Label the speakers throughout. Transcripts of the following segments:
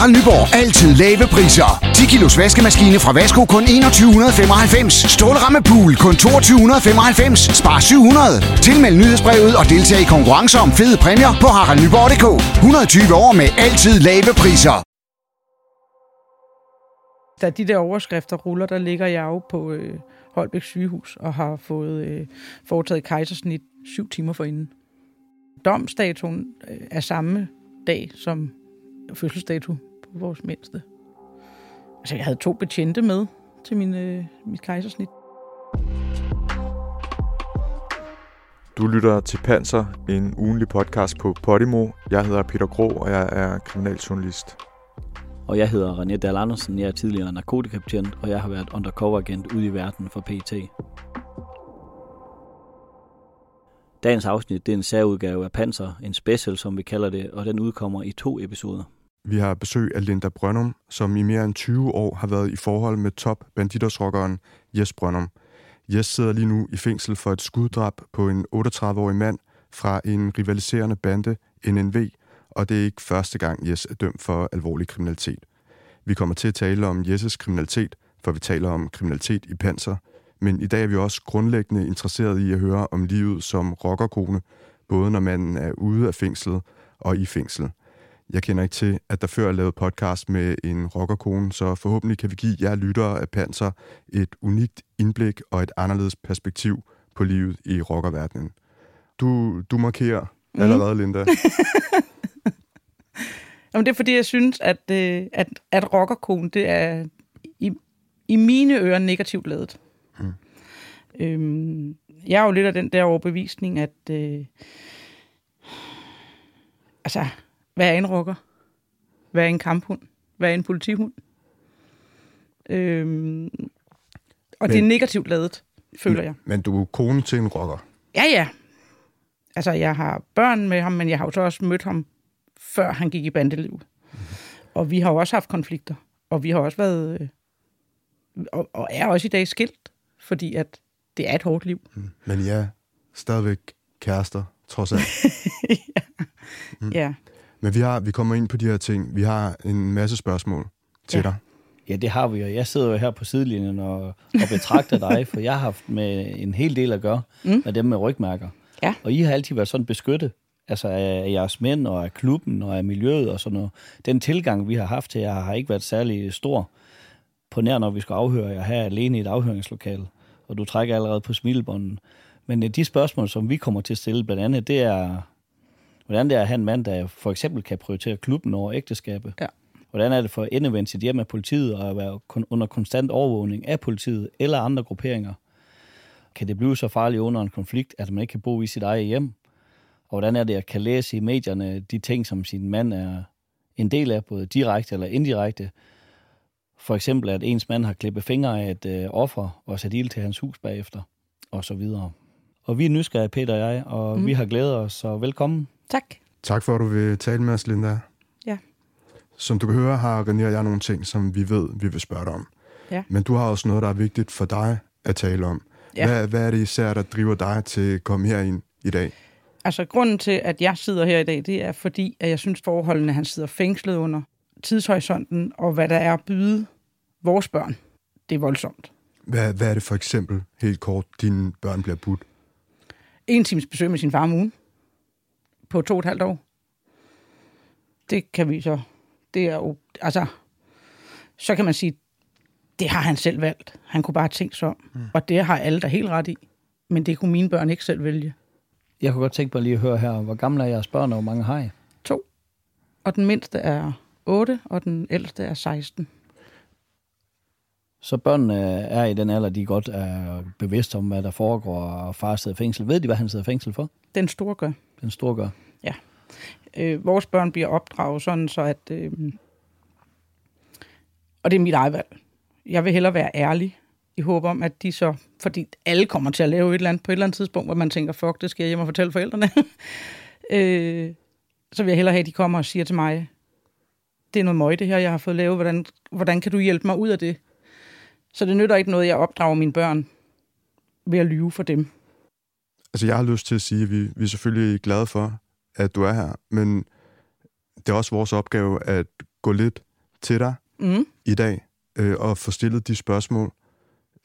Speaker 1: Harald Nyborg. Altid lave priser. 10 kilos vaskemaskine fra Vasko kun 2195. Stålramme pool kun 2295. Spar 700. Tilmeld nyhedsbrevet og deltag i konkurrencer om fede præmier på haraldnyborg.dk. 120 år med altid lave priser.
Speaker 2: Da de der overskrifter ruller, der ligger jeg jo på øh, Holbæk sygehus og har fået øh, foretaget kejsersnit syv timer forinden. Domsdatoen øh, er samme dag som fødselsdato vores mindste. Altså, jeg havde to betjente med til min, øh, mit kejsersnit.
Speaker 3: Du lytter til Panser, en ugenlig podcast på Podimo. Jeg hedder Peter Gro, og jeg er kriminaljournalist.
Speaker 4: Og jeg hedder René Dahl Andersen, jeg er tidligere narkotikabetjent, og jeg har været undercover-agent ude i verden for PT. Dagens afsnit det er en særudgave af Panser, en special som vi kalder det, og den udkommer i to episoder.
Speaker 3: Vi har besøg af Linda Brønum, som i mere end 20 år har været i forhold med top banditersrockeren Jes Brønum. Jes sidder lige nu i fængsel for et skuddrab på en 38-årig mand fra en rivaliserende bande, NNV, og det er ikke første gang, Jes er dømt for alvorlig kriminalitet. Vi kommer til at tale om Jesses kriminalitet, for vi taler om kriminalitet i panser, men i dag er vi også grundlæggende interesseret i at høre om livet som rockerkone, både når man er ude af fængslet og i fængsel. Jeg kender ikke til, at der før er lavet podcast med en rockerkone, så forhåbentlig kan vi give jer lyttere af Panser et unikt indblik og et anderledes perspektiv på livet i rockerverdenen. Du, du markerer mm. allerede, Linda.
Speaker 2: Jamen, det er fordi, jeg synes, at, øh, at, at rockerkone, det er i, i mine ører negativt lavet. Mm. Øhm, jeg er jo lidt af den der overbevisning, at øh, altså, hvad er en rocker? Hvad er en kamphund? Hvad er en politihund? Øhm, og men, det er negativt lavet, føler jeg.
Speaker 3: Men du er kone til en rocker?
Speaker 2: Ja, ja. Altså, jeg har børn med ham, men jeg har jo så også mødt ham, før han gik i bandeliv. Mm-hmm. Og vi har jo også haft konflikter. Og vi har også været... Øh, og, og er også i dag skilt, fordi at det er et hårdt liv.
Speaker 3: Mm. Men ja, stadigvæk kærester, trods alt.
Speaker 2: ja. Mm. ja.
Speaker 3: Men vi, har, vi kommer ind på de her ting. Vi har en masse spørgsmål til ja. dig.
Speaker 4: Ja, det har vi, og jeg sidder jo her på sidelinjen og, og betragter dig, for jeg har haft med en hel del at gøre mm. med dem med rygmærker.
Speaker 2: Ja.
Speaker 4: Og I har altid været sådan beskyttet, altså af jeres mænd og af klubben og af miljøet og sådan noget. Den tilgang, vi har haft til jer, har ikke været særlig stor på nær, når vi skal afhøre jer her alene i et afhøringslokale, og du trækker allerede på smilebånden. Men de spørgsmål, som vi kommer til at stille blandt andet, det er, hvordan det er at have en mand, der for eksempel kan prioritere klubben over ægteskabet.
Speaker 2: Ja.
Speaker 4: Hvordan er det for endevendt sit hjem af politiet og at være under konstant overvågning af politiet eller andre grupperinger? Kan det blive så farligt under en konflikt, at man ikke kan bo i sit eget hjem? Og hvordan er det at kan læse i medierne de ting, som sin mand er en del af, både direkte eller indirekte? For eksempel, at ens mand har klippet fingre af et øh, offer og sat ild til hans hus bagefter, og så videre. Og vi er nysgerrige, Peter og jeg, og mm. vi har glædet os, så velkommen.
Speaker 2: Tak.
Speaker 3: Tak for, at du vil tale med os, Linda.
Speaker 2: Ja.
Speaker 3: Som du kan høre, har René og jeg nogle ting, som vi ved, vi vil spørge dig om.
Speaker 2: Ja.
Speaker 3: Men du har også noget, der er vigtigt for dig at tale om. Ja. Hvad, hvad er det især, der driver dig til at komme herind i dag?
Speaker 2: Altså, grunden til, at jeg sidder her i dag, det er fordi, at jeg synes, forholdene, han sidder fængslet under, tidshorisonten, og hvad der er at byde vores børn, det er voldsomt.
Speaker 3: Hvad, hvad er det for eksempel, helt kort, dine børn bliver budt?
Speaker 2: En times besøg med sin far om ugen på to og et halvt år. Det kan vi så. Det er jo, altså, så kan man sige, det har han selv valgt. Han kunne bare tænke sig om. Mm. Og det har alle der helt ret i. Men det kunne mine børn ikke selv vælge.
Speaker 4: Jeg kunne godt tænke mig lige at høre her, hvor gamle er jeres børn, og hvor mange har I?
Speaker 2: To. Og den mindste er 8, og den ældste er 16.
Speaker 4: Så børnene er i den alder, de godt er bevidste om, hvad der foregår, og far sidder i fængsel. Ved de, hvad han sidder i fængsel for?
Speaker 2: Den store gør.
Speaker 4: Den store gør.
Speaker 2: Øh, vores børn bliver opdraget sådan, så at... Øh, og det er mit eget valg. Jeg vil hellere være ærlig i håb om, at de så... Fordi alle kommer til at lave et eller andet på et eller andet tidspunkt, hvor man tænker, fuck, det skal jeg hjem og fortælle forældrene. øh, så vil jeg hellere have, at de kommer og siger til mig, det er noget møg, det her, jeg har fået lavet. Hvordan, hvordan kan du hjælpe mig ud af det? Så det nytter ikke noget, jeg opdrager mine børn ved at lyve for dem.
Speaker 3: Altså, jeg har lyst til at sige, at vi, vi er selvfølgelig glade for, at du er her, men det er også vores opgave at gå lidt til dig
Speaker 2: Mm.
Speaker 3: i dag øh, og få stillet de spørgsmål,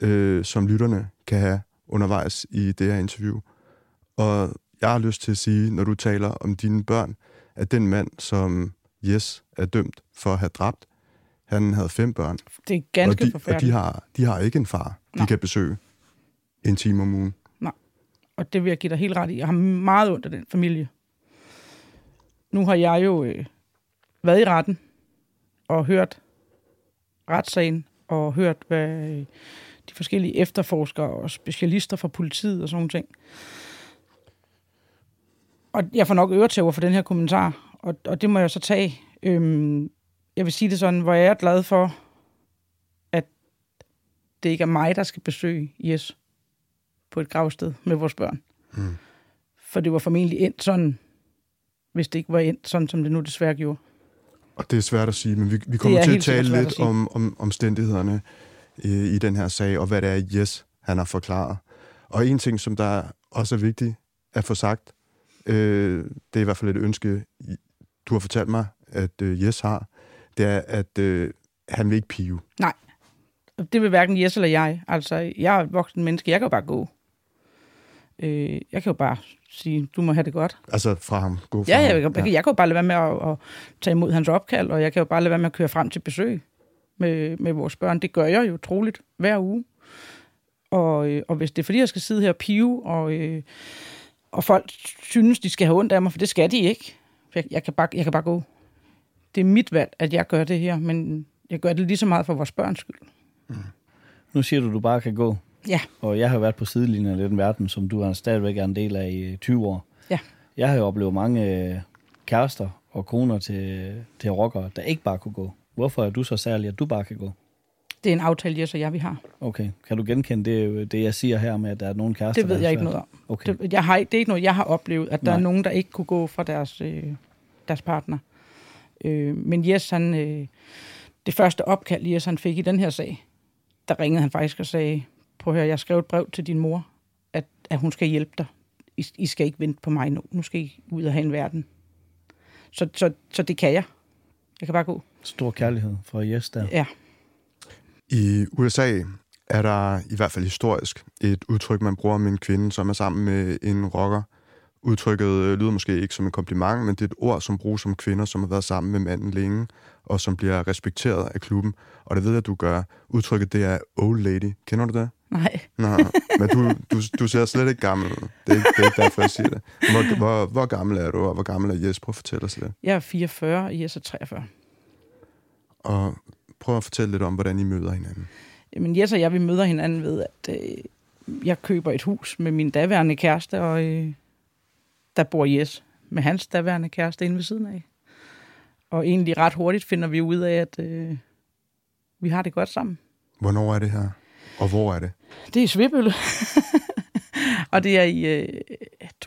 Speaker 3: øh, som lytterne kan have undervejs i det her interview. Og jeg har lyst til at sige, når du taler om dine børn, at den mand, som Yes er dømt for at have dræbt, han havde fem børn.
Speaker 2: Det er ganske
Speaker 3: og de, og
Speaker 2: forfærdeligt.
Speaker 3: de, har, de har ikke en far, de
Speaker 2: Nej.
Speaker 3: kan besøge en time om ugen.
Speaker 2: og det vil jeg give dig helt ret i. Jeg har meget ondt af den familie. Nu har jeg jo øh, været i retten og hørt retssagen og hørt, hvad øh, de forskellige efterforskere og specialister fra politiet og sådan nogle ting. Og jeg får nok øretæver for den her kommentar, og, og det må jeg så tage. Øhm, jeg vil sige det sådan, hvor jeg er glad for, at det ikke er mig, der skal besøge Jes på et gravsted med vores børn.
Speaker 3: Mm.
Speaker 2: For det var formentlig endt sådan, hvis det ikke var endt sådan, som det nu desværre gjorde.
Speaker 3: Og det er svært at sige, men vi, vi kommer
Speaker 2: er
Speaker 3: til at tale
Speaker 2: at
Speaker 3: lidt
Speaker 2: sige.
Speaker 3: om, om omstændighederne øh, i den her sag, og hvad det er, Yes han har forklaret. Og en ting, som der også er vigtigt at få sagt, øh, det er i hvert fald et ønske, du har fortalt mig, at øh, Yes har, det er, at øh, han vil ikke pive.
Speaker 2: Og Det vil hverken Jes eller jeg. Altså, jeg er voksen menneske. Jeg kan bare gå. Øh, jeg kan jo bare sige, du må have det godt.
Speaker 3: Altså fra ham. Gå fra
Speaker 2: Ja, jeg,
Speaker 3: ham.
Speaker 2: jeg, jeg, jeg kan jo bare lade være med at, at tage imod hans opkald, og jeg kan jo bare lade være med at køre frem til besøg med, med vores børn. Det gør jeg jo troligt hver uge. Og, øh, og hvis det er fordi, jeg skal sidde her og pive, og, øh, og folk synes, de skal have ondt af mig, for det skal de ikke. For Jeg, jeg, kan bare, jeg kan bare gå. Det er mit valg, at jeg gør det her, men jeg gør det lige så meget for vores børns skyld.
Speaker 4: Nu siger du, du bare kan gå.
Speaker 2: Ja.
Speaker 4: Og jeg har været på sidelinjen af den verden, som du er stadigvæk er en del af i 20 år.
Speaker 2: Ja.
Speaker 4: Jeg har jo oplevet mange øh, kærester og koner til, til rockere, der ikke bare kunne gå. Hvorfor er du så særlig, at du bare kan gå?
Speaker 2: Det er en aftale, Jes og jeg, vi har.
Speaker 4: Okay. Kan du genkende det, det jeg siger her med, at der er nogle kærester,
Speaker 2: Det ved jeg ikke noget om.
Speaker 4: Okay.
Speaker 2: Det, jeg har, det er ikke noget, jeg har oplevet, at der
Speaker 4: Nej.
Speaker 2: er nogen, der ikke kunne gå fra deres, øh, deres partner. Øh, men Jes, han, øh, det første opkald, Jes han fik i den her sag, der ringede han faktisk og sagde, prøv at høre, jeg skrev et brev til din mor, at, at hun skal hjælpe dig. I, I skal ikke vente på mig nu. Nu skal I ud og have en verden. Så, så, så det kan jeg. Jeg kan bare gå.
Speaker 4: Stor kærlighed fra Jes der.
Speaker 2: Ja.
Speaker 3: I USA er der i hvert fald historisk et udtryk, man bruger om en kvinde, som er sammen med en rocker. Udtrykket lyder måske ikke som en kompliment, men det er et ord, som bruges om kvinder, som har været sammen med manden længe, og som bliver respekteret af klubben. Og det ved jeg, at du gør. Udtrykket, det er old lady. Kender du det?
Speaker 2: Nej.
Speaker 3: Nå, men du, du, du ser slet ikke gammel ud. Det er ikke, det er ikke derfor, jeg siger det. Hvor, hvor, hvor gammel er du, og hvor gammel er Jes? Prøv at fortælle os lidt.
Speaker 2: Jeg er 44, og Jes er 43.
Speaker 3: Og prøv at fortælle lidt om, hvordan I møder hinanden.
Speaker 2: Jamen, Jes og jeg, vi møder hinanden ved, at øh, jeg køber et hus med min daværende kæreste, og øh, der bor Jes med hans daværende kæreste inde ved siden af. Og egentlig ret hurtigt finder vi ud af, at øh, vi har det godt sammen.
Speaker 3: Hvornår er det her? Og hvor er det?
Speaker 2: Det er i Svebølle. og det er i øh,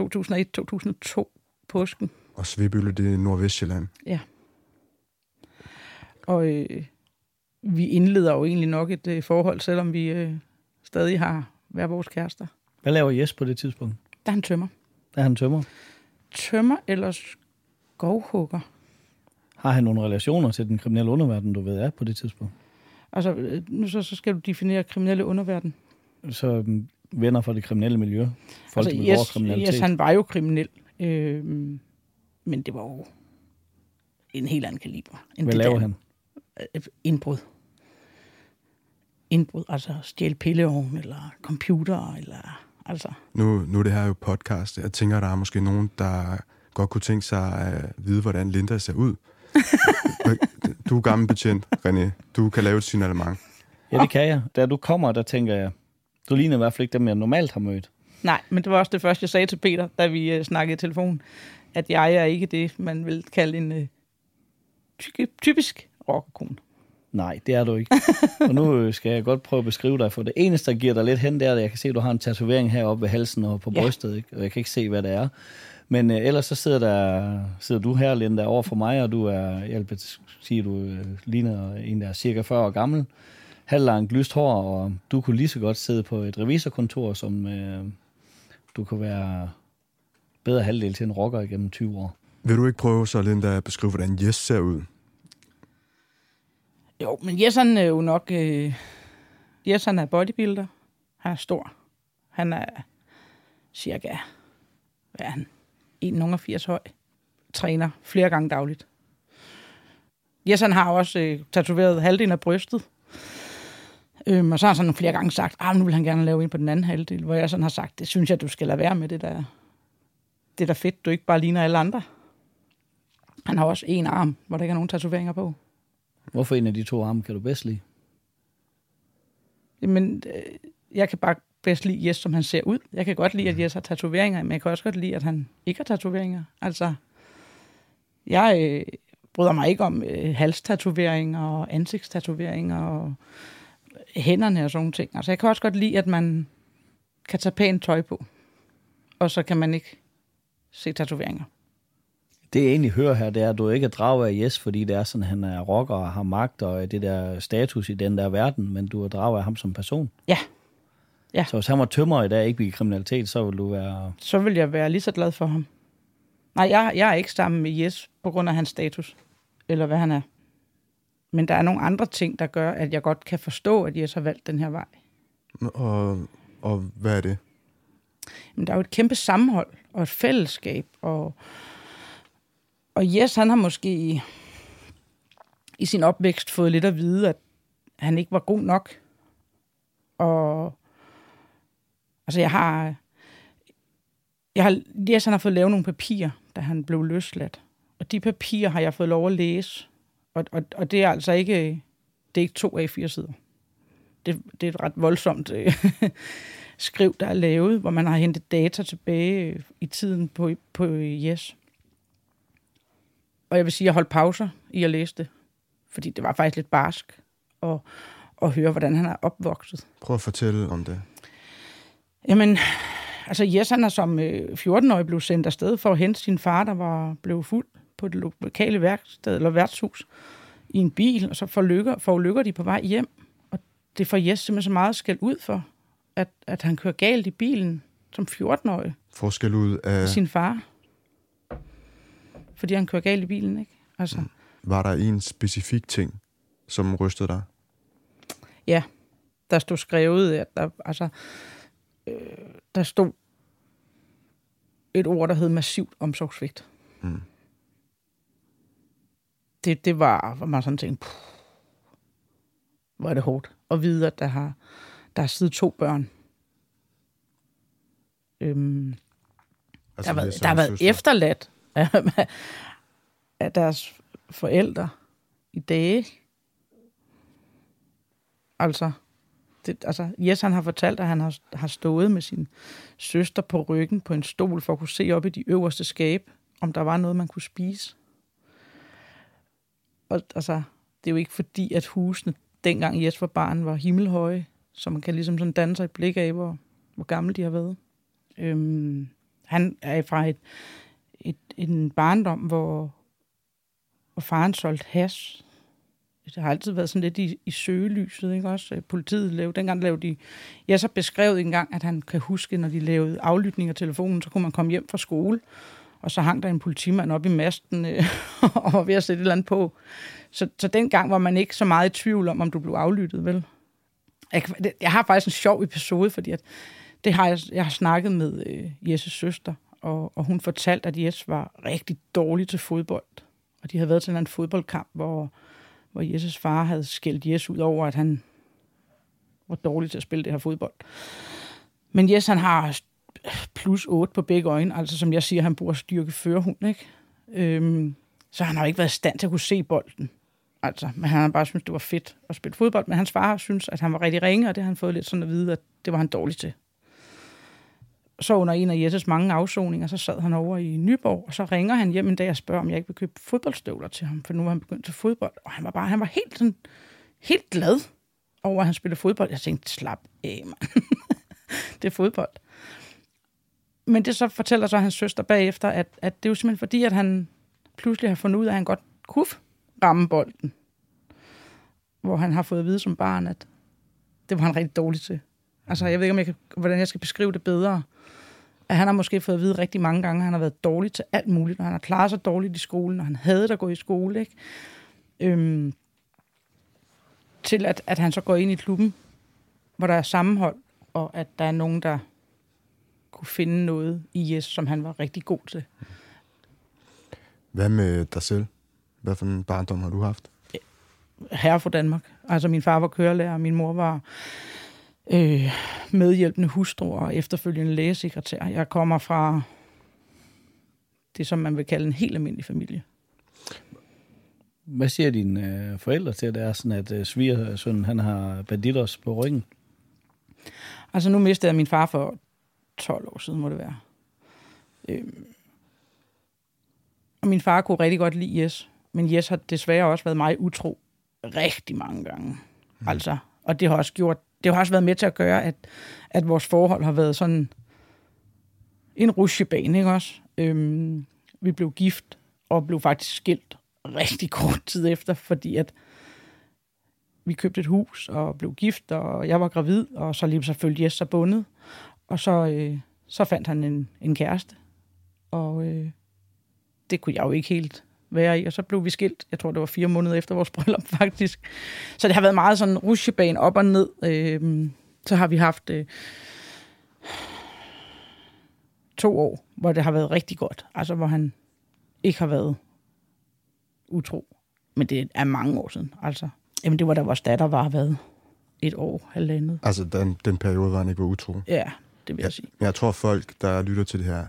Speaker 2: 2001-2002 påsken.
Speaker 3: Og Svebølle, det er Nordvestjylland.
Speaker 2: Og øh, vi indleder jo egentlig nok et øh, forhold, selvom vi øh, stadig har hver vores kærester.
Speaker 4: Hvad laver Jes på det tidspunkt?
Speaker 2: Der er han tømmer.
Speaker 4: Der er han tømmer.
Speaker 2: Tømmer eller skovhugger.
Speaker 4: Har han nogle relationer til den kriminelle underverden, du ved er på det tidspunkt?
Speaker 2: Altså, nu så, så skal du definere kriminelle underverden.
Speaker 4: Så øhm, venner fra det kriminelle miljø. Folk,
Speaker 2: altså,
Speaker 4: der
Speaker 2: yes,
Speaker 4: kriminalitet.
Speaker 2: yes, han var jo kriminel. Øh, men det var jo en helt anden kaliber. End
Speaker 4: Hvad
Speaker 2: det
Speaker 4: laver
Speaker 2: der.
Speaker 4: han?
Speaker 2: Øh, Indbrud. Indbrud, altså stjæle pilleovn, eller computer, eller altså...
Speaker 3: Nu, nu er det her jo podcast. Jeg tænker, der er måske nogen, der godt kunne tænke sig at vide, hvordan Linda ser ud. du er gammel betjent, René. Du kan lave et signalement.
Speaker 4: Ja, det kan jeg. Da du kommer, der tænker jeg, du ligner i hvert fald ikke dem, jeg normalt har mødt.
Speaker 2: Nej, men det var også det første, jeg sagde til Peter, da vi øh, snakkede i telefon, at jeg er ikke det, man vil kalde en øh, ty- typisk rockerkone.
Speaker 4: Nej, det er du ikke. og nu øh, skal jeg godt prøve at beskrive dig, for det eneste, der giver dig lidt hen, det er, at jeg kan se, at du har en tatovering heroppe ved halsen og på
Speaker 2: Ja.
Speaker 4: brystet, ikke? og jeg kan ikke se, hvad det er. Men øh, ellers så sidder, der, sidder du her, Linda, over for mig, og du er, jeg vil sige, du øh, ligner en, der er cirka 40 år gammel, halvlangt lyst hår, og du kunne lige så godt sidde på et revisorkontor, som øh, du kunne være bedre halvdel til en rocker igennem 20 år.
Speaker 3: Vil du ikke prøve så, Linda, at beskrive, hvordan Jes ser ud?
Speaker 2: Jo, men Jes han er jo nok... Øh, Jes han er bodybuilder. Han er stor. Han er cirka... Hvad er han? 1,80 høj. Træner flere gange dagligt. Jes han har også øh, tatoveret halvdelen af brystet. Øhm, og så har han sådan flere gange sagt, at ah, nu vil han gerne lave en på den anden halvdel, hvor jeg sådan har sagt, det synes jeg, du skal lade være med det der. Det er da fedt, du ikke bare ligner alle andre. Han har også en arm, hvor der ikke er nogen tatoveringer på.
Speaker 4: Hvorfor en af de to arme kan du bedst lide?
Speaker 2: Jamen, øh, jeg kan bare bedst lide Jes, som han ser ud. Jeg kan godt lide, at Jes har tatoveringer, men jeg kan også godt lide, at han ikke har tatoveringer. Altså, jeg øh, bryder mig ikke om øh, halstatoveringer og ansigtstatoveringer og hænderne og sådan nogle ting. Altså, jeg kan også godt lide, at man kan tage pænt tøj på, og så kan man ikke se tatoveringer.
Speaker 4: Det jeg egentlig hører her, det er, at du ikke er draget af Jes, fordi det er sådan, han er rocker og har magt og det der status i den der verden, men du er draget af ham som person.
Speaker 2: Ja. Ja.
Speaker 4: Så hvis han var tømmer i dag ikke begik kriminalitet, så ville du være...
Speaker 2: Så vil jeg være lige så glad for ham. Nej, jeg, jeg er ikke sammen med Jes på grund af hans status, eller hvad han er. Men der er nogle andre ting, der gør, at jeg godt kan forstå, at Jes har valgt den her vej.
Speaker 3: Og, og hvad er det?
Speaker 2: Men der er jo et kæmpe sammenhold og et fællesskab. Og, og Jes, han har måske i, i sin opvækst fået lidt at vide, at han ikke var god nok. Og altså jeg har, jeg har, Jes, han har fået lavet nogle papirer, da han blev løsladt. Og de papirer har jeg fået lov at læse. Og, og, og det er altså ikke, det er ikke to af fire sider. Det, det er et ret voldsomt øh, skriv, der er lavet, hvor man har hentet data tilbage øh, i tiden på, på øh, Yes. Og jeg vil sige, at jeg holdt pauser i at læse det, fordi det var faktisk lidt barsk at, at høre, hvordan han er opvokset.
Speaker 3: Prøv at fortælle om det.
Speaker 2: Jamen, altså Jes, han er som 14-årig blevet sendt afsted for at hente sin far, der var blevet fuld på det lokale værksted eller værtshus i en bil, og så forulykker, forulykker de på vej hjem. Og det får Jes simpelthen så meget skæld ud for, at, at han kører galt i bilen som 14-årig.
Speaker 3: Forskel ud af...
Speaker 2: Sin far. Fordi han kører galt i bilen, ikke? Altså.
Speaker 3: Var der en specifik ting, som rystede dig?
Speaker 2: Ja, der stod skrevet, at der, altså, øh, der stod et ord, der hed massivt omsorgsvigt. Mm. Det, det var, hvor man sådan tænkte, puh, hvor er det hårdt at vide, at der har, der har siddet to børn. Øhm, altså, der har været, der har været efterladt af, af deres forældre i dage. Altså, det, altså, Jes han har fortalt, at han har, har stået med sin søster på ryggen på en stol for at kunne se op i de øverste skab, om der var noget, man kunne spise. Og altså, det er jo ikke fordi, at husene, dengang Jes var barn, var himmelhøje, så man kan ligesom sådan danne sig et blik af, hvor, hvor gamle de har været. Øhm, han er fra et, et, en barndom, hvor, hvor faren solgte has. Det har altid været sådan lidt i, i søgelyset, ikke også? Øh, politiet lavede, dengang lavede de... Jeg så beskrevet en gang, at han kan huske, når de lavede aflytning af telefonen, så kunne man komme hjem fra skole, og så hang der en politimand op i masten øh, og var ved at sætte et eller andet på. Så, så dengang var man ikke så meget i tvivl om, om du blev aflyttet, vel? Jeg, jeg har faktisk en sjov episode, fordi at det har jeg, jeg har snakket med øh, Jesses søster, og, og hun fortalte, at Jes var rigtig dårlig til fodbold. Og de havde været til en fodboldkamp, hvor, hvor Jesus far havde skældt Jes ud over, at han var dårlig til at spille det her fodbold. Men Jes, han har plus 8 på begge øjne, altså som jeg siger, han bruger styrke førhund, ikke? Øhm, så han har ikke været i stand til at kunne se bolden. Altså, men han har bare syntes, det var fedt at spille fodbold. Men hans far synes, at han var rigtig ringe, og det har han fået lidt sådan at vide, at det var han dårlig til. Så under en af Jesses mange afsoninger, så sad han over i Nyborg, og så ringer han hjem en dag og spørger, om jeg ikke vil købe fodboldstøvler til ham, for nu var han begyndt til fodbold. Og han var bare, han var helt sådan, helt glad over, at han spillede fodbold. Jeg tænkte, slap af, mand. det er fodbold. Men det så fortæller så hans søster bagefter, at, at det er jo simpelthen fordi, at han pludselig har fundet ud af, at han godt kunne ramme bolden. Hvor han har fået at vide som barn, at det var han rigtig dårlig til. Altså, jeg ved ikke, om jeg kan, hvordan jeg skal beskrive det bedre. At han har måske fået at vide rigtig mange gange, at han har været dårlig til alt muligt, og han har klaret sig dårligt i skolen, og han havde da gå i skole, ikke? Øhm, til at, at han så går ind i klubben, hvor der er sammenhold, og at der er nogen, der kunne finde noget i Jes, som han var rigtig god til.
Speaker 3: Hvad med dig selv? Hvad for en barndom har du haft?
Speaker 2: Herre for Danmark. Altså min far var kørelærer, min mor var øh, medhjælpende hustru og efterfølgende lægesekretær. Jeg kommer fra det, som man vil kalde en helt almindelig familie.
Speaker 4: Hvad siger dine øh, forældre til, at det er sådan, at øh, svigersønnen han har banditos på ryggen?
Speaker 2: Altså nu mistede jeg min far for 12 år siden, må det være. Øhm. Og min far kunne rigtig godt lide Jes, men Jes har desværre også været mig utro rigtig mange gange. Mm. Altså, og det har også gjort, det har også været med til at gøre, at, at vores forhold har været sådan en rusjebane, ikke også? Øhm, vi blev gift og blev faktisk skilt rigtig kort tid efter, fordi at vi købte et hus og blev gift, og jeg var gravid, og så lige så følte så bundet. Og så, øh, så fandt han en, en kæreste, og øh, det kunne jeg jo ikke helt være i, og så blev vi skilt. Jeg tror, det var fire måneder efter vores bryllup, faktisk. Så det har været meget sådan rusjebane op og ned. Øh, så har vi haft øh, to år, hvor det har været rigtig godt. Altså, hvor han ikke har været utro. Men det er mange år siden, altså. Jamen, det var da vores datter var været et år, halvandet.
Speaker 3: Altså, den, den periode, hvor han ikke var utro?
Speaker 2: Ja, det vil jeg, jeg sige.
Speaker 3: Jeg tror, folk, der lytter til det her,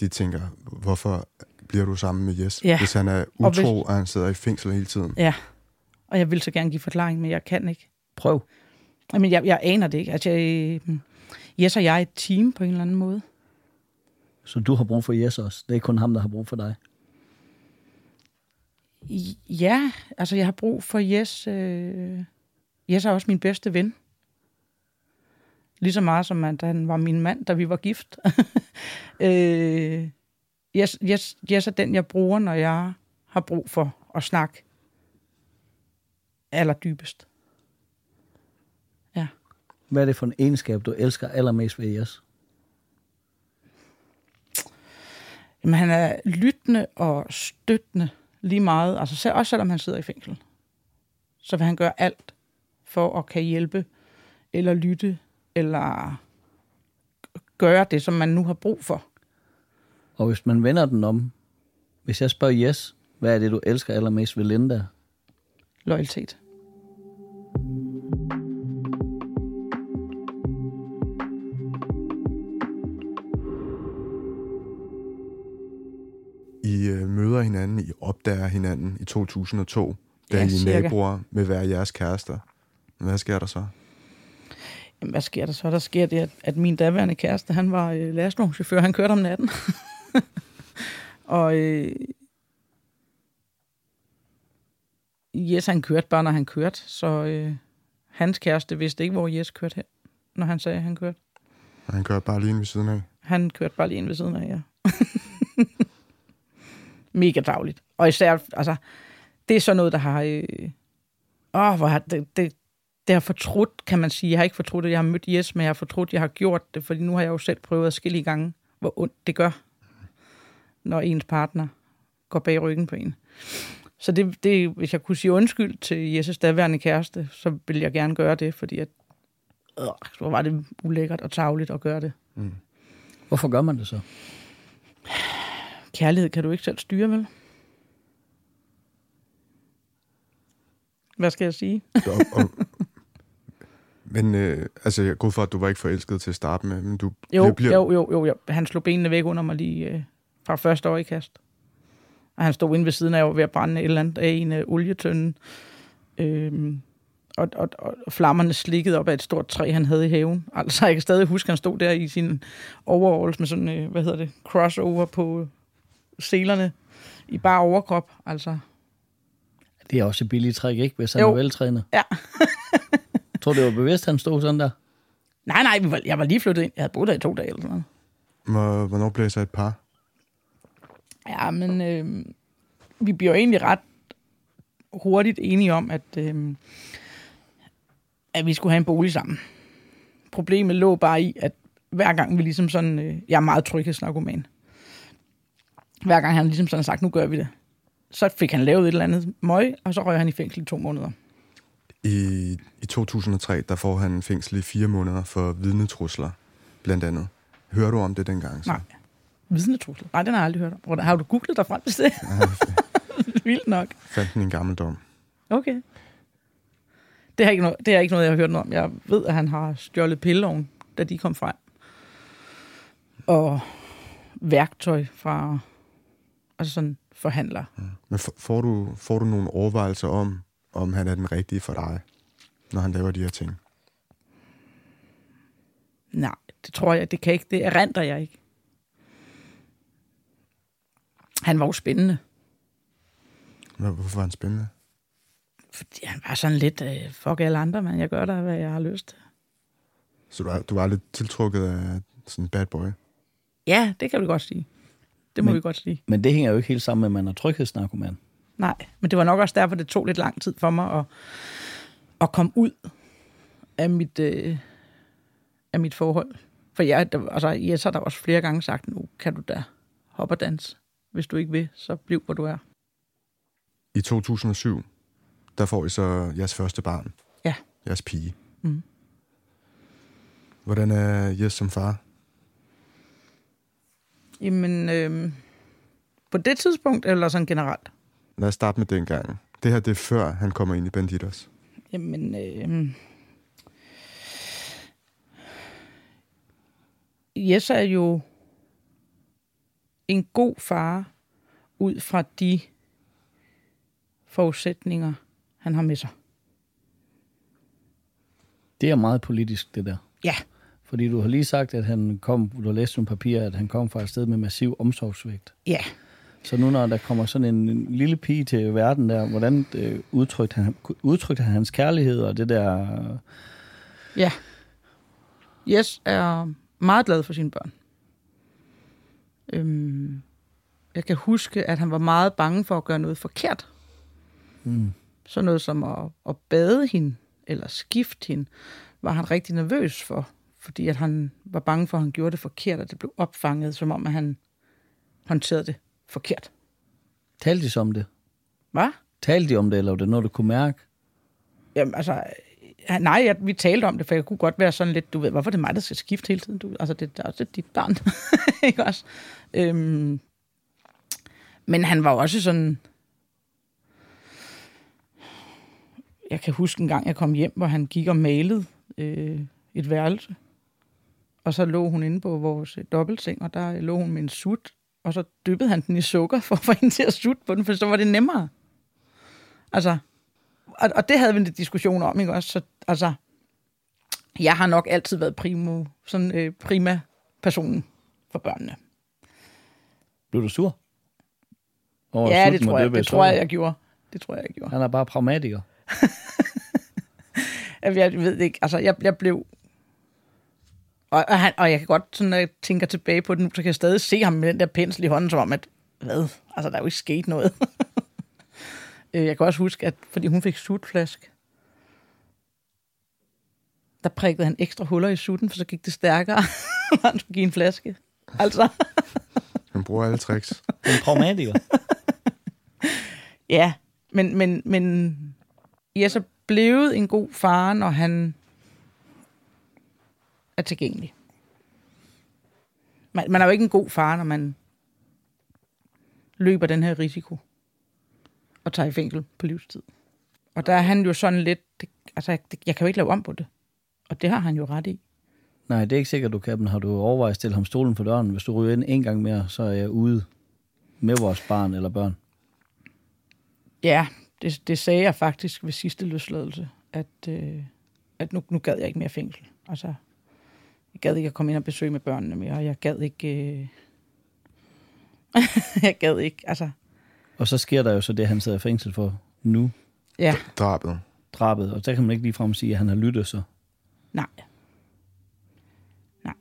Speaker 3: de tænker, hvorfor bliver du sammen med Jes, ja. hvis han er utro, og, hvis... og han sidder i fængsel hele tiden?
Speaker 2: Ja, og jeg vil så gerne give forklaring, men jeg kan ikke. Prøv. Jamen, jeg, jeg aner det ikke. Altså, jeg, Jes og jeg er et team på en eller anden måde.
Speaker 4: Så du har brug for Jes også? Det er ikke kun ham, der har brug for dig?
Speaker 2: Ja, altså jeg har brug for Jes. Øh... Jes er også min bedste ven. Lige så meget som at han var min mand, da vi var gift. øh... Jes, Jes, Jes er den, jeg bruger, når jeg har brug for at snakke allerdybest. Ja.
Speaker 4: Hvad er det for en egenskab, du elsker allermest ved Jes?
Speaker 2: Jamen, han er lyttende og støttende lige meget. Altså selv, også selvom han sidder i fængsel. Så vil han gøre alt for at kan hjælpe, eller lytte, eller gøre det, som man nu har brug for.
Speaker 4: Og hvis man vender den om, hvis jeg spørger Yes, hvad er det, du elsker allermest ved Linda?
Speaker 2: Loyalitet.
Speaker 3: møder hinanden, I opdager hinanden i 2002, da ja, I er naboer med hver jeres kærester. Hvad sker der så?
Speaker 2: Jamen, hvad sker der så? Der sker det, at, at min daværende kæreste, han var øh, lastvognschauffør, han kørte om natten. og øh, Jes, han kørte bare, når han kørte, så øh, hans kæreste vidste ikke, hvor Jes kørte hen, når han sagde, at han kørte.
Speaker 3: Og han kørte bare lige ind ved siden af?
Speaker 2: Han kørte bare lige ind ved siden af, ja. mega dagligt. Og især, altså, det er sådan noget, der har... Øh, åh, hvor har det, det, det har fortrudt, kan man sige. Jeg har ikke fortrudt, at jeg har mødt Jes, men jeg har fortrudt, at jeg har gjort det, fordi nu har jeg jo selv prøvet skille gange, hvor ondt det gør, når ens partner går bag ryggen på en. Så det, det, hvis jeg kunne sige undskyld til Jes' daværende kæreste, så ville jeg gerne gøre det, fordi at, øh, så var det ulækkert og tavligt at gøre det. Mm.
Speaker 4: Hvorfor gør man det så?
Speaker 2: Kærlighed kan du ikke selv styre, vel? Hvad skal jeg sige? og, og,
Speaker 3: men øh, altså, jeg går for, at du var ikke forelsket til at starte med, men du
Speaker 2: jo, bliver... Jo, jo, jo, jo. Han slog benene væk under mig lige øh, fra første år i kast. Og han stod inde ved siden af, og ved at brænde et eller andet af en øh, olietønde. Øh, og, og, og flammerne slikkede op af et stort træ, han havde i haven. Altså, jeg kan stadig huske, at han stod der i sin overalls med sådan, øh, hvad hedder det, crossover på selerne i bare overkrop. Altså.
Speaker 4: Det er også et billigt træk, ikke? Hvis han jo. er veltrænet.
Speaker 2: Ja.
Speaker 4: tror du, det var bevidst, han stod sådan der?
Speaker 2: Nej, nej, jeg var lige flyttet ind. Jeg havde boet der i to dage eller sådan
Speaker 3: noget. Hvornår blev så et par?
Speaker 2: Ja, men øh, vi bliver egentlig ret hurtigt enige om, at, øh, at vi skulle have en bolig sammen. Problemet lå bare i, at hver gang vi ligesom sådan... Øh, jeg er meget tryghedsnarkoman hver gang han ligesom sådan sagt, nu gør vi det. Så fik han lavet et eller andet møg, og så røg han i fængsel i to måneder.
Speaker 3: I, I 2003, der får han fængsel i fire måneder for vidnetrusler, blandt andet. Hører du om det dengang? Så?
Speaker 2: Nej. Vidnetrusler? Nej, den har jeg aldrig hørt om. Har du googlet dig frem til det? Vildt nok.
Speaker 3: Fandt den i en gammel dom.
Speaker 2: Okay. Det er, ikke noget, det er ikke noget, jeg har hørt noget om. Jeg ved, at han har stjålet pilleovn, da de kom frem. Og værktøj fra altså sådan forhandler.
Speaker 3: Men f- får du, får du nogle overvejelser om, om han er den rigtige for dig, når han laver de her ting?
Speaker 2: Nej, det tror jeg, det kan ikke. Det erindrer jeg ikke. Han var jo spændende,
Speaker 3: Hvor- Hvorfor er han spændende?
Speaker 2: fordi han var sådan lidt, øh, fuck alle andre, men jeg gør da, hvad jeg har lyst til.
Speaker 3: Så du er, du er lidt tiltrukket af sådan en bad boy?
Speaker 2: Ja, det kan vi godt sige. Det må
Speaker 4: Men-
Speaker 2: vi godt sige.
Speaker 4: Men det hænger jo ikke helt sammen med, at man er tryghedsnarkoman.
Speaker 2: Nej, men det var nok også derfor, det tog lidt lang tid for mig at, at komme ud af mit, øh, af mit forhold. For jeg, der, altså, Jes har der også flere gange sagt, nu kan du da hoppe og danse. Hvis du ikke vil, så bliv, hvor du er.
Speaker 3: I 2007, der får I så jeres første barn.
Speaker 2: Ja.
Speaker 3: Jeres pige.
Speaker 2: Mm.
Speaker 3: Hvordan er Jes som far?
Speaker 2: Jamen, øh, på det tidspunkt, eller sådan generelt?
Speaker 3: Lad os starte med den gang. Det her, det er før han kommer ind i Banditos.
Speaker 2: Jamen, øh, Jes er jo en god far ud fra de forudsætninger, han har med sig.
Speaker 4: Det er meget politisk, det der.
Speaker 2: Ja.
Speaker 4: Fordi du har lige sagt, at han kom, du har læst nogle papirer, at han kom fra et sted med massiv omsorgsvægt.
Speaker 2: Ja.
Speaker 4: Så nu når der kommer sådan en, en lille pige til verden der, hvordan øh, udtrykte, han, udtrykte han hans kærlighed og det der...
Speaker 2: Ja. Jes er meget glad for sine børn. Øhm, jeg kan huske, at han var meget bange for at gøre noget forkert.
Speaker 4: Mm.
Speaker 2: Sådan noget som at, at bade hende, eller skifte hende, var han rigtig nervøs for. Fordi at han var bange for, at han gjorde det forkert, og det blev opfanget, som om at han håndterede det forkert.
Speaker 4: Talte de så om det?
Speaker 2: Hvad?
Speaker 4: Talte de om det, eller var det noget, du kunne mærke?
Speaker 2: Jamen, altså, nej, jeg, vi talte om det, for jeg kunne godt være sådan lidt, du ved, hvorfor er det mig, der skal skifte hele tiden? Du, altså, det, det er også dit barn, ikke også? Øhm, men han var også sådan... Jeg kan huske en gang, jeg kom hjem, hvor han gik og malede øh, et værelse. Og så lå hun inde på vores øh, dobbeltseng, og der øh, lå hun med en sut, og så dyppede han den i sukker for at få hende til at sutte på den, for så var det nemmere. Altså, og, og det havde vi en diskussion om, ikke også? Så, altså, jeg har nok altid været primo, sådan, øh, prima personen for børnene.
Speaker 4: Blev du sur? Over
Speaker 2: ja, det tror, jeg, det tror jeg, jeg gjorde. Det tror jeg, jeg gjorde.
Speaker 4: Han er bare pragmatiker.
Speaker 2: Jeg, ved ikke, altså, jeg, jeg blev... Og, og, han, og jeg kan godt, sådan, når jeg tænker tilbage på det nu, så kan jeg stadig se ham med den der pensel i hånden, som om, at, hvad? Altså, der er jo ikke sket noget. Øh, jeg kan også huske, at fordi hun fik sutflask, der prikkede han ekstra huller i sutten, for så gik det stærkere, når han skulle give en flaske. Altså,
Speaker 3: Han bruger alle tricks.
Speaker 4: En pragmatiker.
Speaker 2: ja, men, men, men jeg så blevet en god far, når han er tilgængelig. Man, man er jo ikke en god far, når man løber den her risiko og tager i fængsel på livstid. Og der er han jo sådan lidt, det, altså jeg, jeg kan jo ikke lave om på det. Og det har han jo ret i.
Speaker 4: Nej, det er ikke sikkert, du kan, men har du overvejet at stille ham stolen for døren? Hvis du ryger ind en gang mere, så er jeg ude med vores barn eller børn.
Speaker 2: Ja, det, det sagde jeg faktisk ved sidste løsladelse, at, øh, at nu, nu gad jeg ikke mere fængsel. Altså, jeg gad ikke at komme ind og besøge med børnene mere, og jeg gad ikke... Øh, jeg gad ikke, altså...
Speaker 4: Og så sker der jo så det, han sidder i fængsel for nu,
Speaker 2: Ja,
Speaker 3: Drabet.
Speaker 4: drabet. Og der kan man ikke ligefrem sige, at han har lyttet så.
Speaker 2: nej. Nej.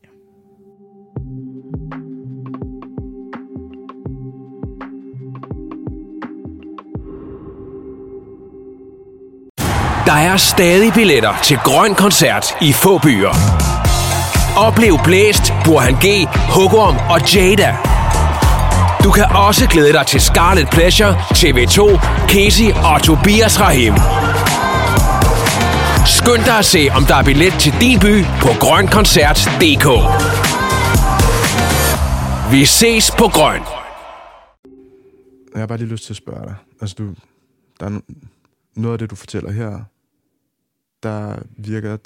Speaker 5: Der er stadig billetter til Grøn Koncert i få byer. Oplev Blæst, Burhan G, Hugorm og Jada. Du kan også glæde dig til Scarlet Pleasure, TV2, Casey og Tobias Rahim. Skynd dig at se, om der er billet til din by på grønkoncert.dk. Vi ses på Grøn.
Speaker 3: Jeg har bare lige lyst til at spørge dig. Altså, du, der er no- noget af det, du fortæller her, der virker,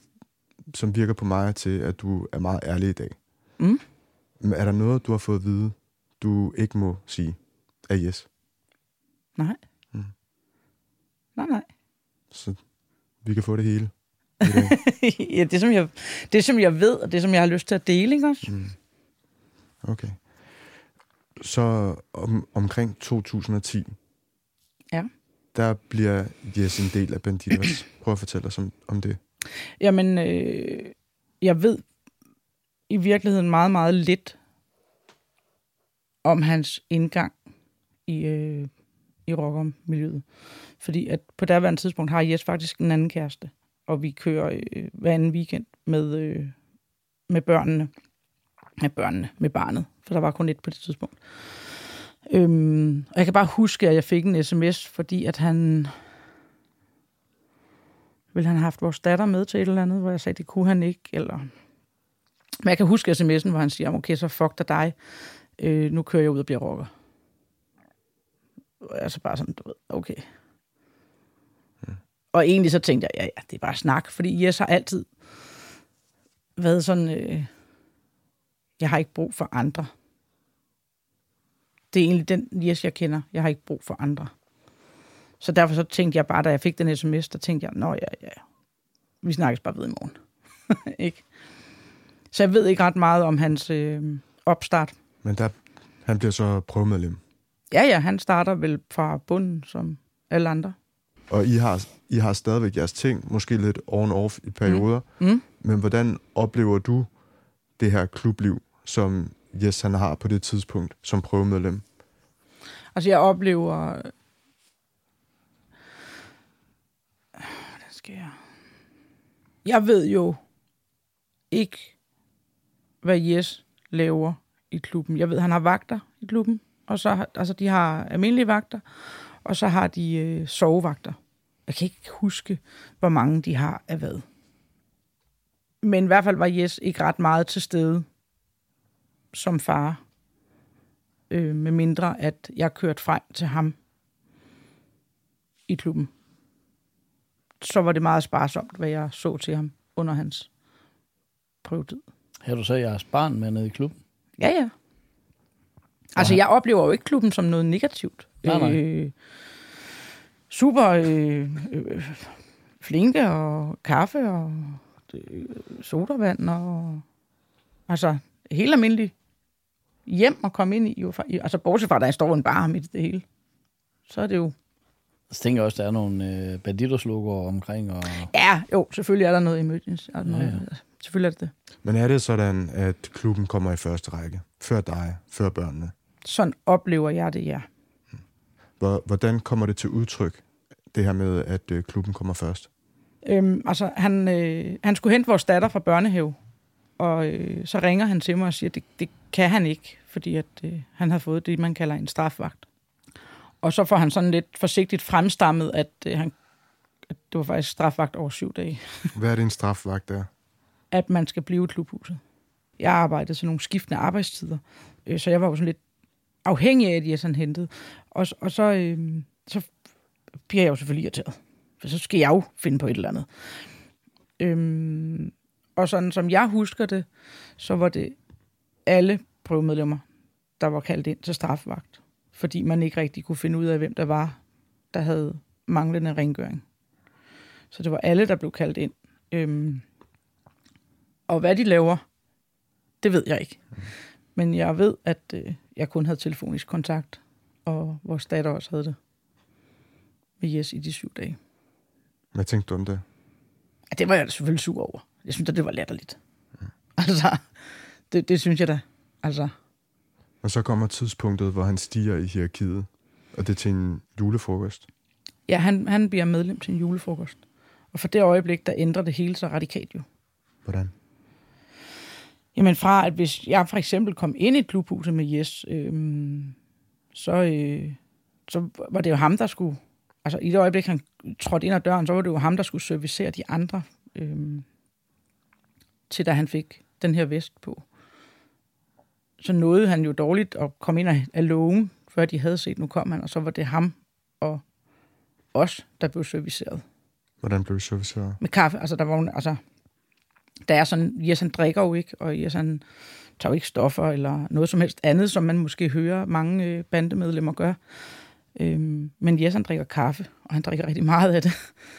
Speaker 3: som virker på mig til, at du er meget ærlig i dag.
Speaker 2: Mm.
Speaker 3: Men er der noget, du har fået at vide, du ikke må sige af yes?
Speaker 2: Nej.
Speaker 3: Mm.
Speaker 2: Nej, nej.
Speaker 3: Så vi kan få det hele.
Speaker 2: ja, det som, jeg, det, som jeg ved, og det, som jeg har lyst til at dele, ikke også?
Speaker 3: Mm. Okay. Så om, omkring 2010,
Speaker 2: Ja.
Speaker 3: der bliver Jes en del af Bandidos. Prøv at fortælle os om, om det.
Speaker 2: Jamen, øh, jeg ved i virkeligheden meget, meget lidt om hans indgang i, øh, i rockermiljøet. Fordi at på daværende tidspunkt har Jes faktisk en anden kæreste, og vi kører øh, hver anden weekend med, øh, med børnene. Med børnene, med barnet, for der var kun et på det tidspunkt. Øhm, og jeg kan bare huske, at jeg fik en sms, fordi at han ville han have haft vores datter med til et eller andet, hvor jeg sagde, det kunne han ikke, eller... Men jeg kan huske sms'en, hvor han siger, okay, så fuck dig dig, øh, nu kører jeg ud og bliver rocker. Og jeg er så bare sådan, du ved, okay. Mm. Og egentlig så tænkte jeg, ja, ja, det er bare snak, fordi Jes har altid været sådan, øh, jeg har ikke brug for andre. Det er egentlig den Jes, jeg kender. Jeg har ikke brug for andre. Så derfor så tænkte jeg bare, da jeg fik den sms, der tænkte jeg, nå ja, ja, vi snakkes bare ved i morgen. ikke? Så jeg ved ikke ret meget om hans øh, opstart.
Speaker 3: Men der, han bliver så prøvemedlem.
Speaker 2: Ja, ja, han starter vel fra bunden, som alle andre.
Speaker 3: Og I har, I har stadigvæk jeres ting, måske lidt on-off i perioder.
Speaker 2: Mm.
Speaker 3: Men hvordan oplever du det her klubliv, som Jes han har på det tidspunkt som prøvemedlem?
Speaker 2: Altså, jeg oplever... Skal jeg... Jeg ved jo ikke, hvad Jes laver i klubben. Jeg ved, han har vagter i klubben, og så altså, de har almindelige vagter, og så har de øh, sovevagter. Jeg kan ikke huske, hvor mange de har af hvad. Men i hvert fald var Jes ikke ret meget til stede som far øh, med mindre at jeg kørte frem til ham i klubben. Så var det meget sparsomt, hvad jeg så til ham under hans prøvetid.
Speaker 4: Her du så jeres barn med nede i klubben?
Speaker 2: Ja, ja. Altså, jeg oplever jo ikke klubben som noget negativt.
Speaker 4: Nej, nej.
Speaker 2: Øh, super øh, øh, flinke og kaffe og øh, sodavand og altså helt almindeligt hjem at komme ind i. Jo, altså, bortset fra, at der står en bar midt i det hele. Så er det jo...
Speaker 4: Så tænker jeg også, der er nogle øh, banditos-logoer omkring. Og...
Speaker 2: Ja, jo, selvfølgelig er der noget emergency. Er der
Speaker 4: Ja, ja.
Speaker 2: ja. Selvfølgelig er det det.
Speaker 3: Men er det sådan, at klubben kommer i første række? Før dig, før børnene?
Speaker 2: Sådan oplever jeg det, ja.
Speaker 3: Hvor- Hvordan kommer det til udtryk, det her med, at øh, klubben kommer først?
Speaker 2: Øhm, altså, han, øh, han skulle hente vores datter fra børnehave, og øh, så ringer han til mig og siger, at det, det kan han ikke, fordi at, øh, han har fået det, man kalder en strafvagt. Og så får han sådan lidt forsigtigt fremstammet, at, øh, han, at det var faktisk strafvagt over syv dage,
Speaker 3: Hvad er det en strafvagt der?
Speaker 2: At man skal blive i klubhuset. Jeg arbejdede sådan nogle skiftende arbejdstider, øh, så jeg var jo sådan lidt afhængig af, at jeg sådan hentede. Og, og så, øh, så bliver jeg jo selvfølgelig irriteret. For så skal jeg jo finde på et eller andet. Øhm, og sådan som jeg husker det, så var det alle prøvemedlemmer, der var kaldt ind til strafvagt. Fordi man ikke rigtig kunne finde ud af, hvem der var, der havde manglende rengøring. Så det var alle, der blev kaldt ind. Øhm, og hvad de laver, det ved jeg ikke. Men jeg ved, at øh, jeg kun havde telefonisk kontakt, og vores datter også havde det med Jes i de syv dage.
Speaker 3: Hvad tænkte du om det?
Speaker 2: Ja, det var jeg selvfølgelig sur over. Jeg synes, at det var latterligt. Altså, det, det synes jeg da. Altså,
Speaker 3: Og så kommer tidspunktet, hvor han stiger i hierarkiet, og det er til en julefrokost.
Speaker 2: ja, han, han bliver medlem til en julefrokost. Og for det øjeblik, der ændrer det hele sig radikalt jo.
Speaker 3: Hvordan?
Speaker 2: Jamen fra, at hvis jeg for eksempel kom ind i et klubhus med Jes, øhm, så, øh, så var det jo ham, der skulle... Altså i det øjeblik, han trådte ind ad døren, så var det jo ham, der skulle servicere de andre Øhm, til da han fik den her vest på. Så nåede han jo dårligt at komme ind af, lågen, før de havde set, nu kom han, og så var det ham og os, der blev serviceret.
Speaker 3: Hvordan blev det serviceret?
Speaker 2: Med kaffe, altså der var altså, der er sådan, Jes han drikker jo ikke, og Jes han tager jo ikke stoffer eller noget som helst andet, som man måske hører mange øh, bandemedlemmer gøre. Øhm, men Jes han drikker kaffe, og han drikker rigtig meget af det.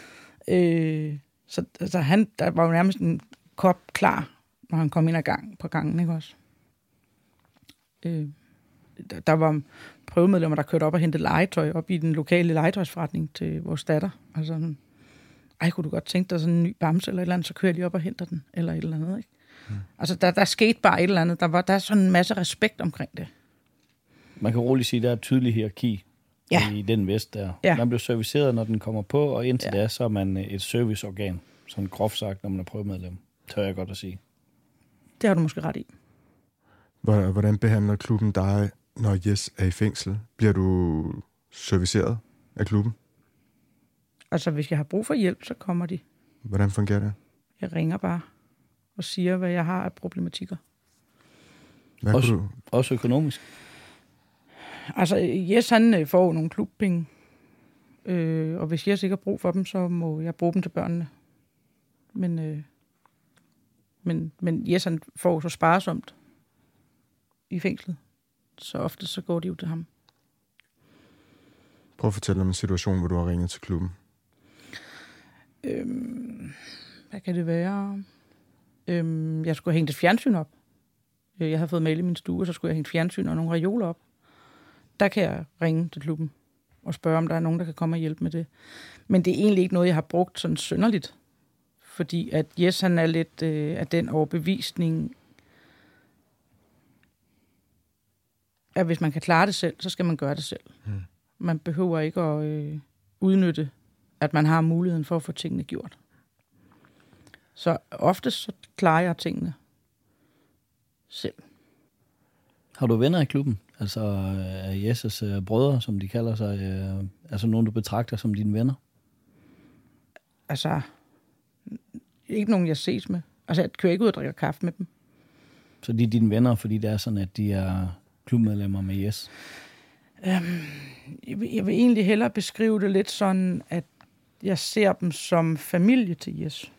Speaker 2: øh, så altså, han, der var jo nærmest en kop klar, når han kom ind ad gang på gangen, ikke også? Øh, der, der var prøvemedlemmer, der kørte op og hentede legetøj op i den lokale legetøjsforretning til vores datter. Altså, ej, kunne du godt tænke dig sådan en ny bamse eller et eller andet, så kører jeg lige op og henter den, eller et eller andet, ikke? Mm. Altså, der, der skete bare et eller andet. Der, var, der er sådan en masse respekt omkring det.
Speaker 4: Man kan roligt sige, at der er et tydeligt hierarki
Speaker 2: Ja.
Speaker 4: i den vest der.
Speaker 2: Ja.
Speaker 4: Man bliver serviceret, når den kommer på, og indtil
Speaker 2: Ja.
Speaker 4: da, så er man øh, et serviceorgan. Sådan groft sagt, når man er prøvemedlem. Tør jeg godt at sige.
Speaker 2: Det har du måske ret i.
Speaker 3: Hvor- Hvordan behandler klubben dig, når Jes er i fængsel? Bliver du serviceret af klubben?
Speaker 2: Altså, hvis jeg har brug for hjælp, så kommer de.
Speaker 3: Hvordan fungerer det?
Speaker 2: Jeg ringer bare og siger, hvad jeg har af problematikker.
Speaker 3: Hvad
Speaker 4: Også-
Speaker 3: du,
Speaker 4: Også økonomisk.
Speaker 2: Altså, Jes, han øh, får nogle klubpenge. Øh, og hvis Jes ikke har brug for dem, så må jeg bruge dem til børnene. Men, øh, men, men Jes, han får så sparsomt i fængslet. Så ofte så går de jo til ham.
Speaker 3: prøv at fortælle om en situation, hvor du har ringet til klubben.
Speaker 2: Øhm, hvad kan det være? Øhm, jeg skulle hænge et fjernsyn op. Øh, Jeg havde fået mail i min stue, så skulle jeg hænge et fjernsyn og nogle reoler op. Der kan jeg ringe til klubben og spørge, om der er nogen, der kan komme og hjælpe med det. Men det er egentlig ikke noget, jeg har brugt sådan synderligt. Fordi at Jes, han er lidt øh, af den overbevisning, at hvis man kan klare det selv, så skal man gøre det selv.
Speaker 3: Mm.
Speaker 2: Man behøver ikke at øh, udnytte at man har muligheden for at få tingene gjort. Så ofte så klarer jeg tingene selv.
Speaker 4: Har du venner i klubben? Altså øh, Jesses øh, brødre, som de kalder sig. Øh, altså nogen, du betragter som dine venner?
Speaker 2: Altså, ikke nogen, jeg ses med. Altså, jeg kører ikke ud og drikker kaffe med dem.
Speaker 4: Så de er dine venner, fordi det er sådan, at de er klubmedlemmer med Jes.
Speaker 2: Jeg vil, jeg vil egentlig hellere beskrive det lidt sådan, at jeg ser dem som familie til Jes.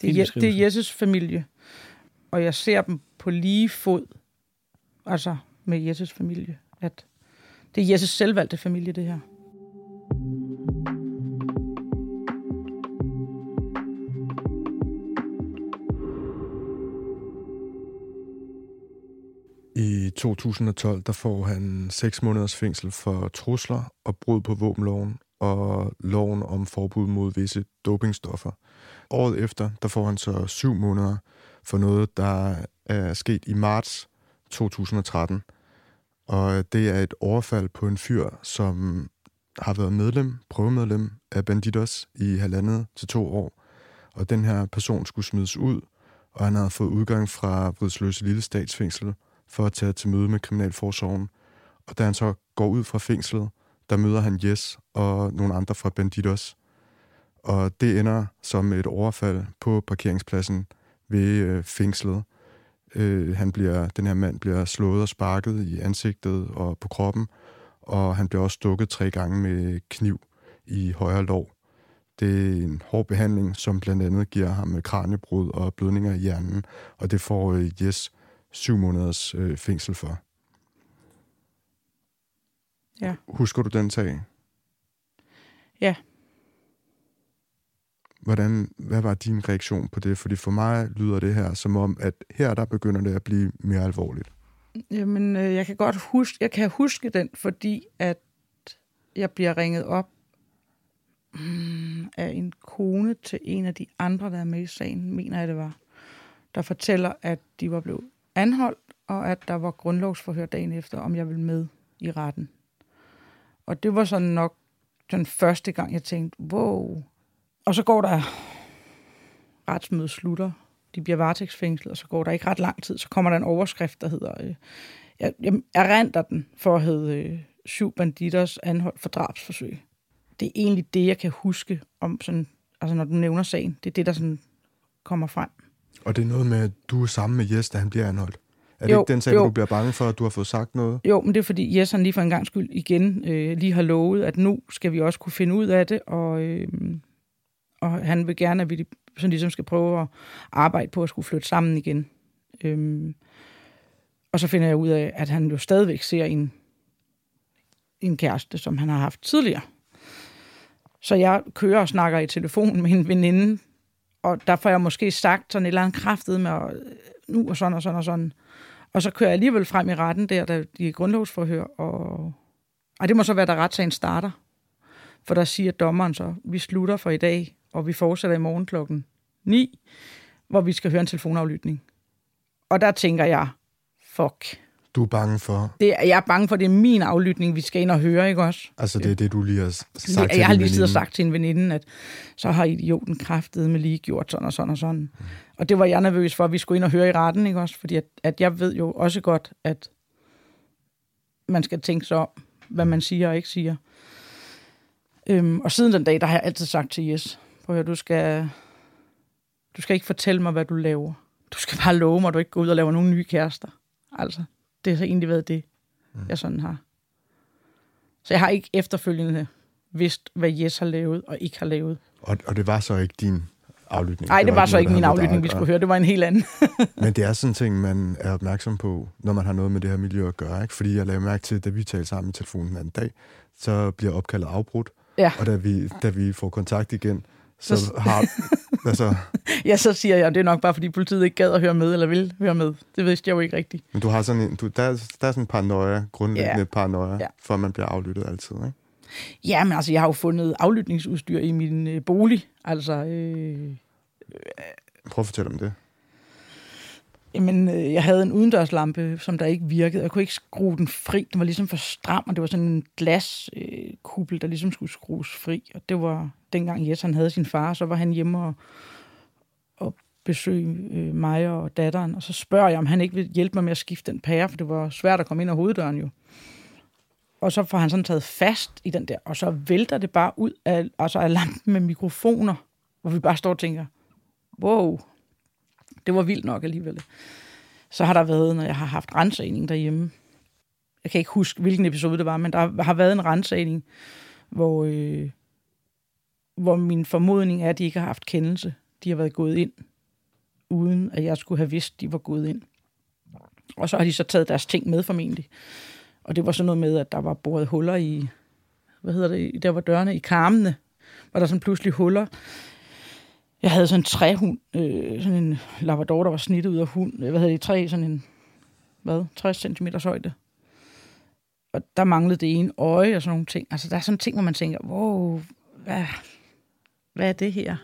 Speaker 2: Det er, det er Jesses familie. Og jeg ser dem på lige fod, altså med Jesses familie. At det er Jesses selvvalgte familie, det her.
Speaker 3: I 2012 der får han 6 måneders fængsel for trusler og brud på våbenloven og loven om forbud mod visse dopingstoffer. Året efter der får han så 7 måneder for noget, der er sket i marts 2013. Og det er et overfald på en fyr, som har været medlem, prøvemedlem af Bandidos i halvandet til to år. Og den her person skulle smides ud, og han havde fået udgang fra Vridsløse Lille Statsfængsel for at tage til møde med Kriminalforsorgen. Og da han så går ud fra fængslet, der møder han Jes og nogle andre fra Bandidos. Og det ender som et overfald på parkeringspladsen ved øh, fængslet. Øh, han bliver, den her mand bliver slået og sparket i ansigtet og på kroppen, og han bliver også stukket tre gange med kniv i højre lov. Det er en hård behandling, som blandt andet giver ham kraniebrud og blødninger i hjernen, og det får øh, Jes syv måneders øh, fængsel for.
Speaker 2: Ja.
Speaker 3: Husker du den sag?
Speaker 2: Ja.
Speaker 3: Hvordan, hvad var din reaktion på det? Fordi for mig lyder det her som om, at her der begynder det at blive mere alvorligt.
Speaker 2: Jamen, øh, jeg kan godt huske, jeg kan huske den, fordi at jeg bliver ringet op mm, af en kone til en af de andre, der er med i sagen, mener jeg det var, der fortæller, at de var blevet anholdt, og at der var grundlovsforhør dagen efter, om jeg ville med i retten. Og det var sådan nok den første gang, jeg tænkte, wow. Og så går der retsmødet slutter, de bliver varetægtsfængslet, og så går der ikke ret lang tid, så kommer der en overskrift, der hedder, øh, jeg, jeg erindrer den for at hedde øh, syv banditters anholdt for drabsforsøg. Det er egentlig det, jeg kan huske om sådan altså når du nævner sagen. Det er det, der sådan kommer frem.
Speaker 3: Og det er noget med, at du er sammen med Jes, da han bliver anholdt. Er det
Speaker 2: Jo,
Speaker 3: ikke den sag,
Speaker 2: jo.
Speaker 3: du bliver bange for, at du har fået sagt noget?
Speaker 2: Jo, men det er fordi Jes han lige for en gang skyld igen øh, lige har lovet, at nu skal vi også kunne finde ud af det, og, øh, og han vil gerne, at vi sådan ligesom skal prøve at arbejde på at skulle flytte sammen igen. Øhm, og så finder jeg ud af, at han jo stadigvæk ser en, en kæreste, som han har haft tidligere. Så jeg kører og snakker i telefon med en veninde, og der får jeg måske sagt sådan et eller andet kraftet med, og nu og sådan og sådan og sådan. Og så kører jeg alligevel frem i retten der, der de er grundlovsforhør, og ej, det må så være, da retssagen starter. For der siger dommeren så, vi slutter for i dag, og vi fortsætter i morgen klokken 9, hvor vi skal høre en telefonaflytning. Og der tænker jeg, fuck.
Speaker 3: Du er bange for,
Speaker 2: Det, er- jeg er bange for, det er min aflytning, vi skal ind og høre, ikke også?
Speaker 3: altså det er det, du lige har sagt
Speaker 2: jeg,
Speaker 3: til
Speaker 2: jeg har lige siddet og sagt til en veninde, at så har idioten kraftet med lige gjort sådan og sådan og sådan. Og det var jeg nervøs for, at vi skulle ind og høre i retten, ikke også? Fordi at, at jeg ved jo også godt, at man skal tænke sig om, hvad man siger og ikke siger. Øhm, og siden den dag, der har jeg altid sagt til Jes, prøv at høre, du skal, du skal ikke fortælle mig, hvad du laver. Du skal bare love mig, at du ikke går ud og laver nogle nye kærester. Altså, det har egentlig været det, jeg sådan har. Så jeg har ikke efterfølgende vidst, hvad Jes har lavet og ikke har lavet.
Speaker 3: Og, og det var så ikke din aflytning?
Speaker 2: Nej, det var så
Speaker 3: noget,
Speaker 2: ikke
Speaker 3: der
Speaker 2: min aflytning,
Speaker 3: dig
Speaker 2: vi skulle høre. Det var en helt anden.
Speaker 3: Men det er sådan en ting, man er opmærksom på, når man har noget med det her miljø at gøre. Ikke? Fordi jeg lavede mærke til, da vi talte sammen i telefonen den anden dag, så bliver opkaldet afbrudt.
Speaker 2: Ja.
Speaker 3: Og da vi, da vi får kontakt igen, så har... altså,
Speaker 2: ja, så siger jeg, at det er nok bare, fordi politiet ikke gad at høre med, eller vil høre med. Det vidste jeg jo ikke rigtigt.
Speaker 3: men du har sådan en, du, der, er- der er sådan en paranoia, grundlæggende
Speaker 2: Ja.
Speaker 3: paranoia,
Speaker 2: Ja.
Speaker 3: for at man bliver aflyttet altid. Ikke?
Speaker 2: Ja, men altså, jeg har jo fundet aflytningsudstyr i min øh, bolig. Altså, øh,
Speaker 3: Prøv at fortælle om det.
Speaker 2: Jamen, øh, jeg havde en udendørslampe, som der ikke virkede. Jeg kunne ikke skrue den fri. Den var ligesom for stram, og det var sådan en glaskuppel, øh, kuppel, der ligesom skulle skrues fri. Og det var dengang Jes, han havde sin far, så var han hjemme og, og besøge øh, mig og datteren. Og så spørger jeg, om han ikke vil hjælpe mig med at skifte den pære, for det var svært at komme ind ad hoveddøren jo. Og så får han sådan taget fast i den der, og så vælter det bare ud af, altså af lampen med mikrofoner, hvor vi bare står og tænker, wow, det var vildt nok alligevel. Så har der været, når jeg har haft rensagning derhjemme. Jeg kan ikke huske, hvilken episode det var, men der har været en rensagning, hvor, øh, hvor min formodning er, at de ikke har haft kendelse. De har været gået ind, uden at jeg skulle have vidst, de var gået ind. Og så har de så taget deres ting med formentlig. Og det var sådan noget med, at der var boret huller i, hvad hedder det, der var dørene i karmene, var der sådan pludselig huller. Jeg havde sådan en træhund, øh, sådan en labrador, der var snittet ud af hund. Hvad hedder det, træ, sådan en, hvad, 60 cm højde. Og der manglede det ene øje og sådan nogle ting. Altså, der er sådan ting, hvor man tænker, wow, hvad, hvad er det her?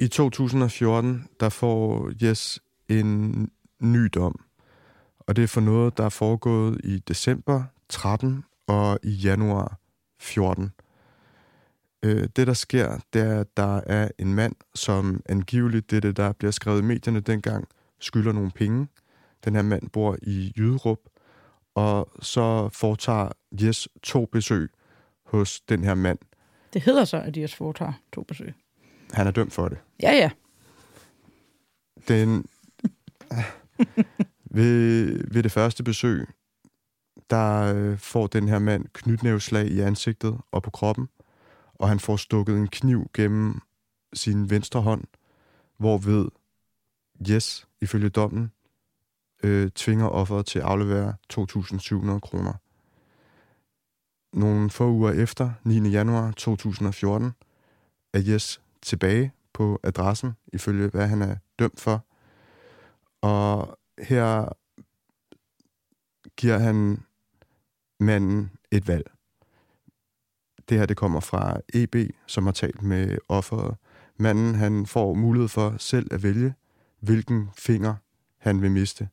Speaker 3: I 2014, der får Jes en ny dom. Og det er for noget, der er foregået i december 13 og i januar 14. Øh, det, der sker, det er, at der er en mand, som angiveligt, det er det, der bliver skrevet i medierne dengang, skylder nogle penge. Den her mand bor i Jyderup, og så foretager Jes to besøg hos den her mand.
Speaker 2: Det hedder så, at de har foretager to besøg.
Speaker 3: Han er dømt for det.
Speaker 2: Ja, ja.
Speaker 3: Den, ved, ved det første besøg, der øh, får den her mand knytnæveslag i ansigtet og på kroppen, og han får stukket en kniv gennem sin venstre hånd, hvorved Yes, ifølge dommen, øh, tvinger offeret til at aflevere 2.700 kroner. Nogle få uger efter, 9. januar 2014, er Yes tilbage på adressen, ifølge hvad han er dømt for. Og her giver han manden et valg. Det her det kommer fra EB, som har talt med offeret. Manden han får mulighed for selv at vælge, hvilken finger han vil miste.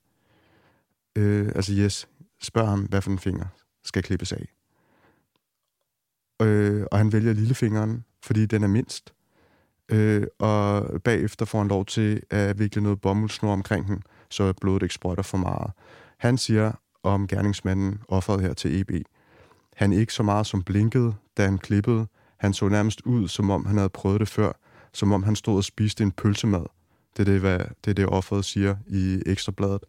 Speaker 3: Øh, altså yes, spørg ham, hvad for en finger skal klippes af. Øh, og han vælger lillefingeren, fordi den er mindst. Øh, og bagefter får han lov til at vikle noget bomuldsnor omkring den, så blodet ikke sprøjter for meget. Han siger om gerningsmanden, offeret her til EB, han ikke så meget som blinkede, da han klippede. Han så nærmest ud, som om han havde prøvet det før, som om han stod og spiste en pølsemad. Det er det, hvad, det, er det offeret siger i Ekstrabladet.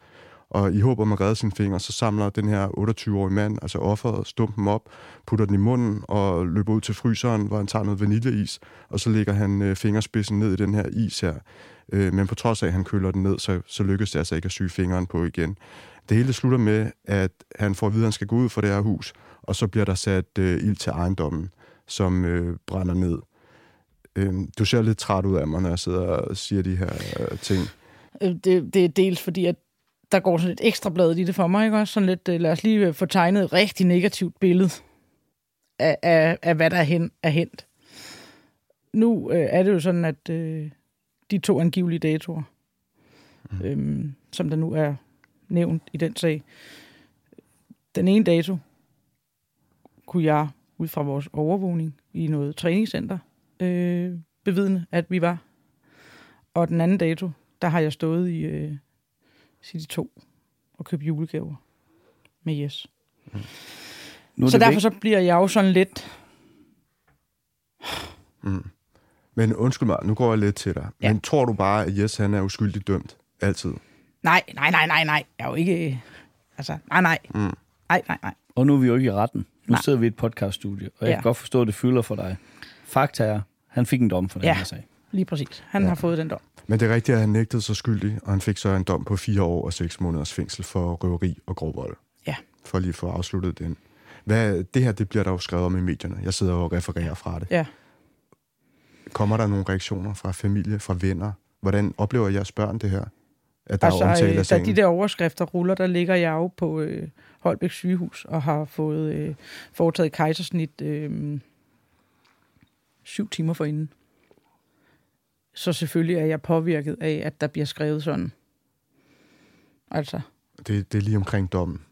Speaker 3: Og i håb om at redde sine fingre, så samler den her 28-årige mand, altså offeret, stumpen op, putter den i munden og løber ud til fryseren, hvor han tager noget vaniljeis, og så lægger han øh, fingerspidsen ned i den her is her. Øh, men på trods af, at han køler den ned, så, så lykkes det altså ikke at syge fingeren på igen. Det hele slutter med, at han får at vide, at han skal gå ud for det her hus, og så bliver der sat øh, ild til ejendommen, som øh, brænder ned. Øh, du ser lidt træt ud af mig, når jeg sidder og siger de her øh, ting.
Speaker 2: Øh, det, det er dels fordi, at der går sådan lidt ekstra bladet i det for mig, ikke også? Sådan lidt, øh, lad os lige øh, få tegnet et rigtig negativt billede af, af, af hvad der er, hen, er hent. Nu øh, er det jo sådan, at øh, de to angivelige datoer, mm. øhm, som der nu er nævnt i den sag, den ene dato kunne jeg ud fra vores overvågning i noget træningscenter øh, bevidne, at vi var. Og den anden dato, der har jeg stået i øh, City 2 og købt julegaver med Yes.
Speaker 4: Nu er
Speaker 2: Så derfor så bliver jeg jo sådan lidt...
Speaker 3: Men undskyld mig, nu går jeg lidt til dig.
Speaker 2: Ja.
Speaker 3: Men tror du bare, at Jes han er uskyldigt dømt? Altid.
Speaker 2: Nej, nej, nej, nej, nej. Jeg er jo ikke... Altså, nej, nej. Mm. Nej, nej, nej.
Speaker 4: Og nu er vi jo ikke i retten. Nu
Speaker 2: Nej.
Speaker 4: sidder vi i et podcaststudie, og jeg
Speaker 2: Ja.
Speaker 4: kan godt forstå, at det fylder for dig. Fakta er, han fik en dom for den
Speaker 2: Ja.
Speaker 4: her sag.
Speaker 2: Lige præcis. Han ja. har fået den dom.
Speaker 3: Men det er rigtigt, at han nægtede sig skyldig, og han fik så en dom på fire år og seks måneders fængsel for røveri og grov vold.
Speaker 2: Ja.
Speaker 3: For lige at få afsluttet den. Hvad, det her, det bliver der jo skrevet om i medierne. Jeg sidder og refererer fra det.
Speaker 2: Ja.
Speaker 3: Kommer der nogle reaktioner fra familie, fra venner? Hvordan oplever jeres børn det her? At der er omtale
Speaker 2: Altså,
Speaker 3: af
Speaker 2: øh, da de der overskrifter ruller, der ligger jeg jo på øh, Holbæk sygehus og har fået øh, foretaget kejsersnit øh, syv timer forinden. Så selvfølgelig er jeg påvirket af, at der bliver skrevet sådan. Altså,
Speaker 3: Det, det er lige omkring dommen.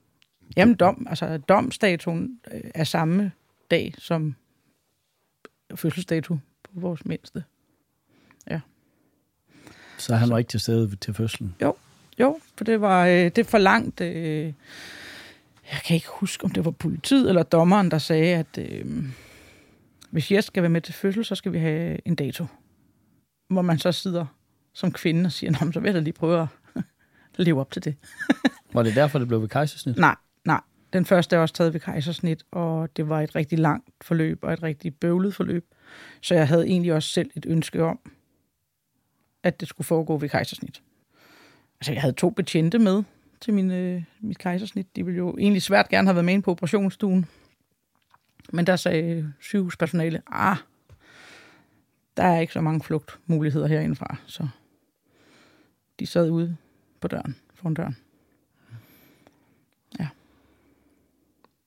Speaker 2: jamen dom, altså domsdatoen øh, er samme dag som fødselsdato på vores mindste.
Speaker 4: Så han var ikke til stede til fødslen.
Speaker 2: Jo, for det var øh, det forlangt. Øh, jeg kan ikke huske, om det var politiet eller dommeren, der sagde, at øh, hvis jeg skal være med til fødsel, så skal vi have en dato. Hvor man så sidder som kvinde og siger, Nå, så vil jeg da lige prøve at leve op til det.
Speaker 4: Var det derfor, det blev ved kejsersnit?
Speaker 2: Nej, nej. Den første er også taget ved kejsersnit, og det var et rigtig langt forløb og et rigtig bøvlet forløb. Så jeg havde egentlig også selv et ønske om, at det skulle foregå ved kejsersnit. Altså, jeg havde to betjente med til min, øh, mit kejsersnit. De ville jo egentlig svært gerne have været med ind på operationsstuen. Men der sagde sygehuspersonale, ah, der er ikke så mange flugtmuligheder herindefra, så de sad ude på døren, foran døren.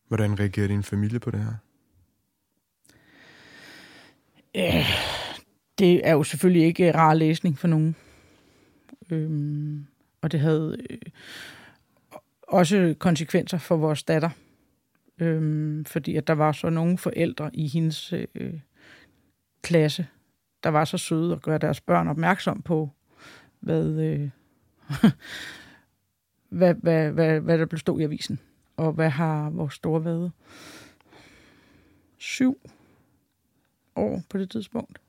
Speaker 3: Hvordan reagerer din familie på det her?
Speaker 2: det er jo selvfølgelig ikke rar læsning for nogen. Øhm, og det havde øh, også konsekvenser for vores datter. Øhm, fordi at der var så nogle forældre i hendes øh, klasse, der var så søde at gøre deres børn opmærksom på, hvad, øh, hvad, hvad, hvad, hvad der blev stå i avisen. Og hvad har vores store været? Syv år på det tidspunkt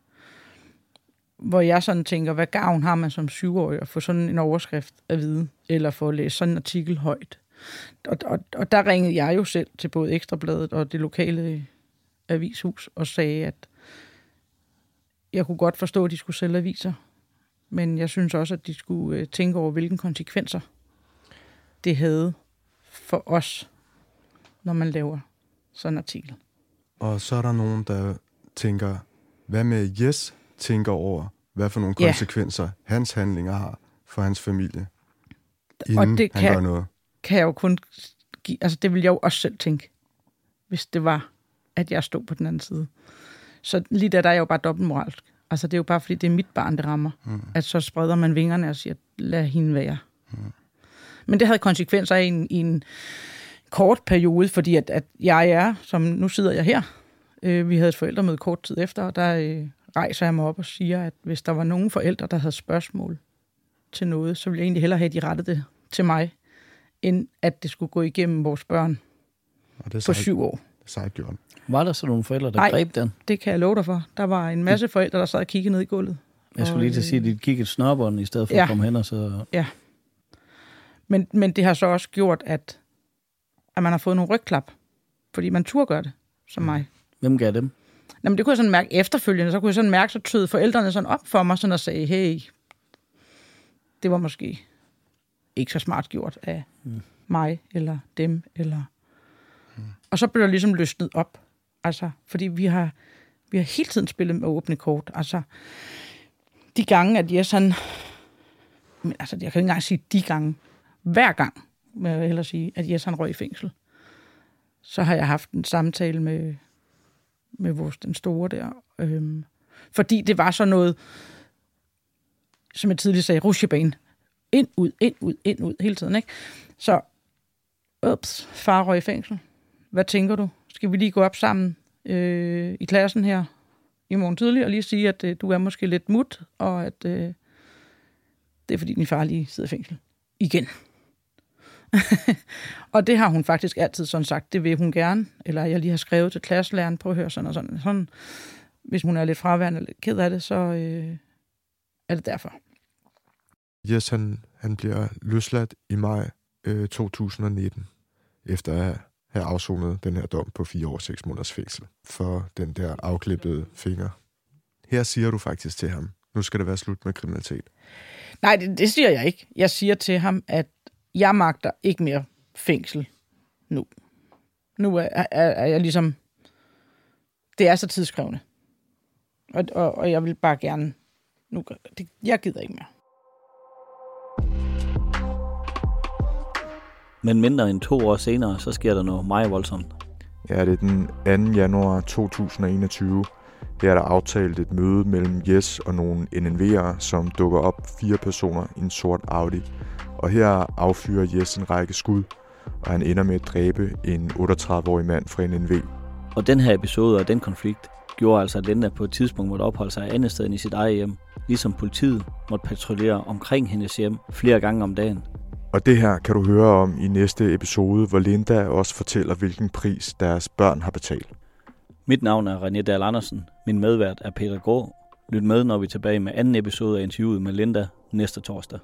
Speaker 2: hvor jeg sådan tænker, hvad gavn har man som syvårig at få sådan en overskrift at vide, eller få læst sådan en artikel højt. Og, og, og der ringede jeg jo selv til både Ekstrabladet og det lokale avishus og sagde, at jeg kunne godt forstå, at de skulle sælge aviser, men jeg synes også, at de skulle øh, tænke over, hvilke konsekvenser det havde for os, når man laver sådan en artikel.
Speaker 3: Og så er der nogen, der tænker, hvad med Jes tænker over, hvad for nogle
Speaker 2: Ja.
Speaker 3: konsekvenser hans handlinger har for hans familie, inden
Speaker 2: det
Speaker 3: han
Speaker 2: kan-
Speaker 3: gør noget.
Speaker 2: kan jeg jo kun give, altså det ville jeg jo også selv tænke, hvis det var, at jeg stod på den anden side. Så lige der, der er jeg jo bare dobbeltmoralsk. Altså det er jo bare, fordi det er mit barn, det rammer. Mm. At så spreder man vingerne og siger, lad hende være. Mm. Men det havde konsekvenser i en, i en kort periode, fordi at, at jeg er, som nu sidder jeg her, øh, vi havde et forældremøde kort tid efter, og der øh, rejser jeg mig op og siger, at hvis der var nogen forældre, der havde spørgsmål til noget, så ville jeg egentlig hellere have, at de rettede det til mig, end at det skulle gå igennem vores børn
Speaker 3: Og det er
Speaker 2: på
Speaker 3: sejt,
Speaker 2: syv år.
Speaker 3: sejt gjort.
Speaker 4: Var der så nogle forældre, der
Speaker 2: Nej.
Speaker 4: greb den?
Speaker 2: Det kan jeg love dig for. Der var en masse forældre, der sad og kiggede ned i gulvet.
Speaker 4: Jeg skulle lige til at sige, at de kiggede snørbånd i stedet for
Speaker 2: Ja.
Speaker 4: at komme hen og så...
Speaker 2: Men, men det har så også gjort, at, at man har fået nogle rygklap, fordi man turde gøre det, som mig.
Speaker 4: Hvem gav dem?
Speaker 2: Jamen, det kunne jeg sådan mærke efterfølgende. Så kunne jeg sådan mærke, så tød forældrene sådan op for mig, sådan og sagde, hey, det var måske ikke så smart gjort af mm. mig, eller dem, eller... Mm. Og så blev der ligesom løsnet op. Altså, fordi vi har, vi har hele tiden spillet med åbne kort. Altså, de gange, at jeg sådan... Men altså, jeg kan ikke engang sige de gange. Hver gang, vil jeg hellere sige, at jeg sådan røg i fængsel. Så har jeg haft en samtale med, med vores, den store der. Øhm, fordi det var sådan noget, som jeg tidligere sagde, rusjebane. Ind, ud, ind, ud, ind, ud, hele tiden, ikke? Så, ups, far røg i fængsel. Hvad tænker du? Skal vi lige gå op sammen øh, i klassen her i morgen tidlig og lige sige, at øh, du er måske lidt mut, og at øh, det er fordi din far lige sidder i fængsel. Igen. og det har hun faktisk altid sådan sagt, det vil hun gerne. Eller jeg lige har skrevet til klasselæreren, prøv at høre sådan og sådan. sådan. Hvis hun er lidt fraværende eller ked af det, så øh, er det derfor.
Speaker 3: Jes, han, han bliver løsladt i maj øh, 2019, efter at have afsonet den her dom på fire år og seks måneders fængsel for den der afklippede finger. Her siger du faktisk til ham, nu skal det være slut med kriminalitet.
Speaker 2: Nej, det, det siger jeg ikke. Jeg siger til ham, at jeg magter ikke mere fængsel nu. Nu er, er, er jeg ligesom... Det er så tidskrævende. Og, og, og jeg vil bare gerne... Nu, det, jeg gider ikke mere.
Speaker 4: Men mindre end to år senere, så sker der noget meget voldsomt.
Speaker 3: Ja, det er den 2. januar 2021. Her er der aftalt et møde mellem Jes og nogle NNV'ere, som dukker op fire personer i en sort Audi. Og her affyrer Jes en række skud, og han ender med at dræbe en 38-årig mand fra NNV.
Speaker 4: Og den her episode og den konflikt gjorde altså, at Linda på et tidspunkt måtte opholde sig et andet sted end i sit eget hjem. Ligesom politiet måtte patruljere omkring hendes hjem flere gange om dagen.
Speaker 3: Og det her kan du høre om i næste episode, hvor Linda også fortæller, hvilken pris deres børn har betalt.
Speaker 4: Mit navn er René Dahl Andersen. Min medvært er Peter Grå. Lyt med, når vi er tilbage med anden episode af interviewet med Linda næste torsdag.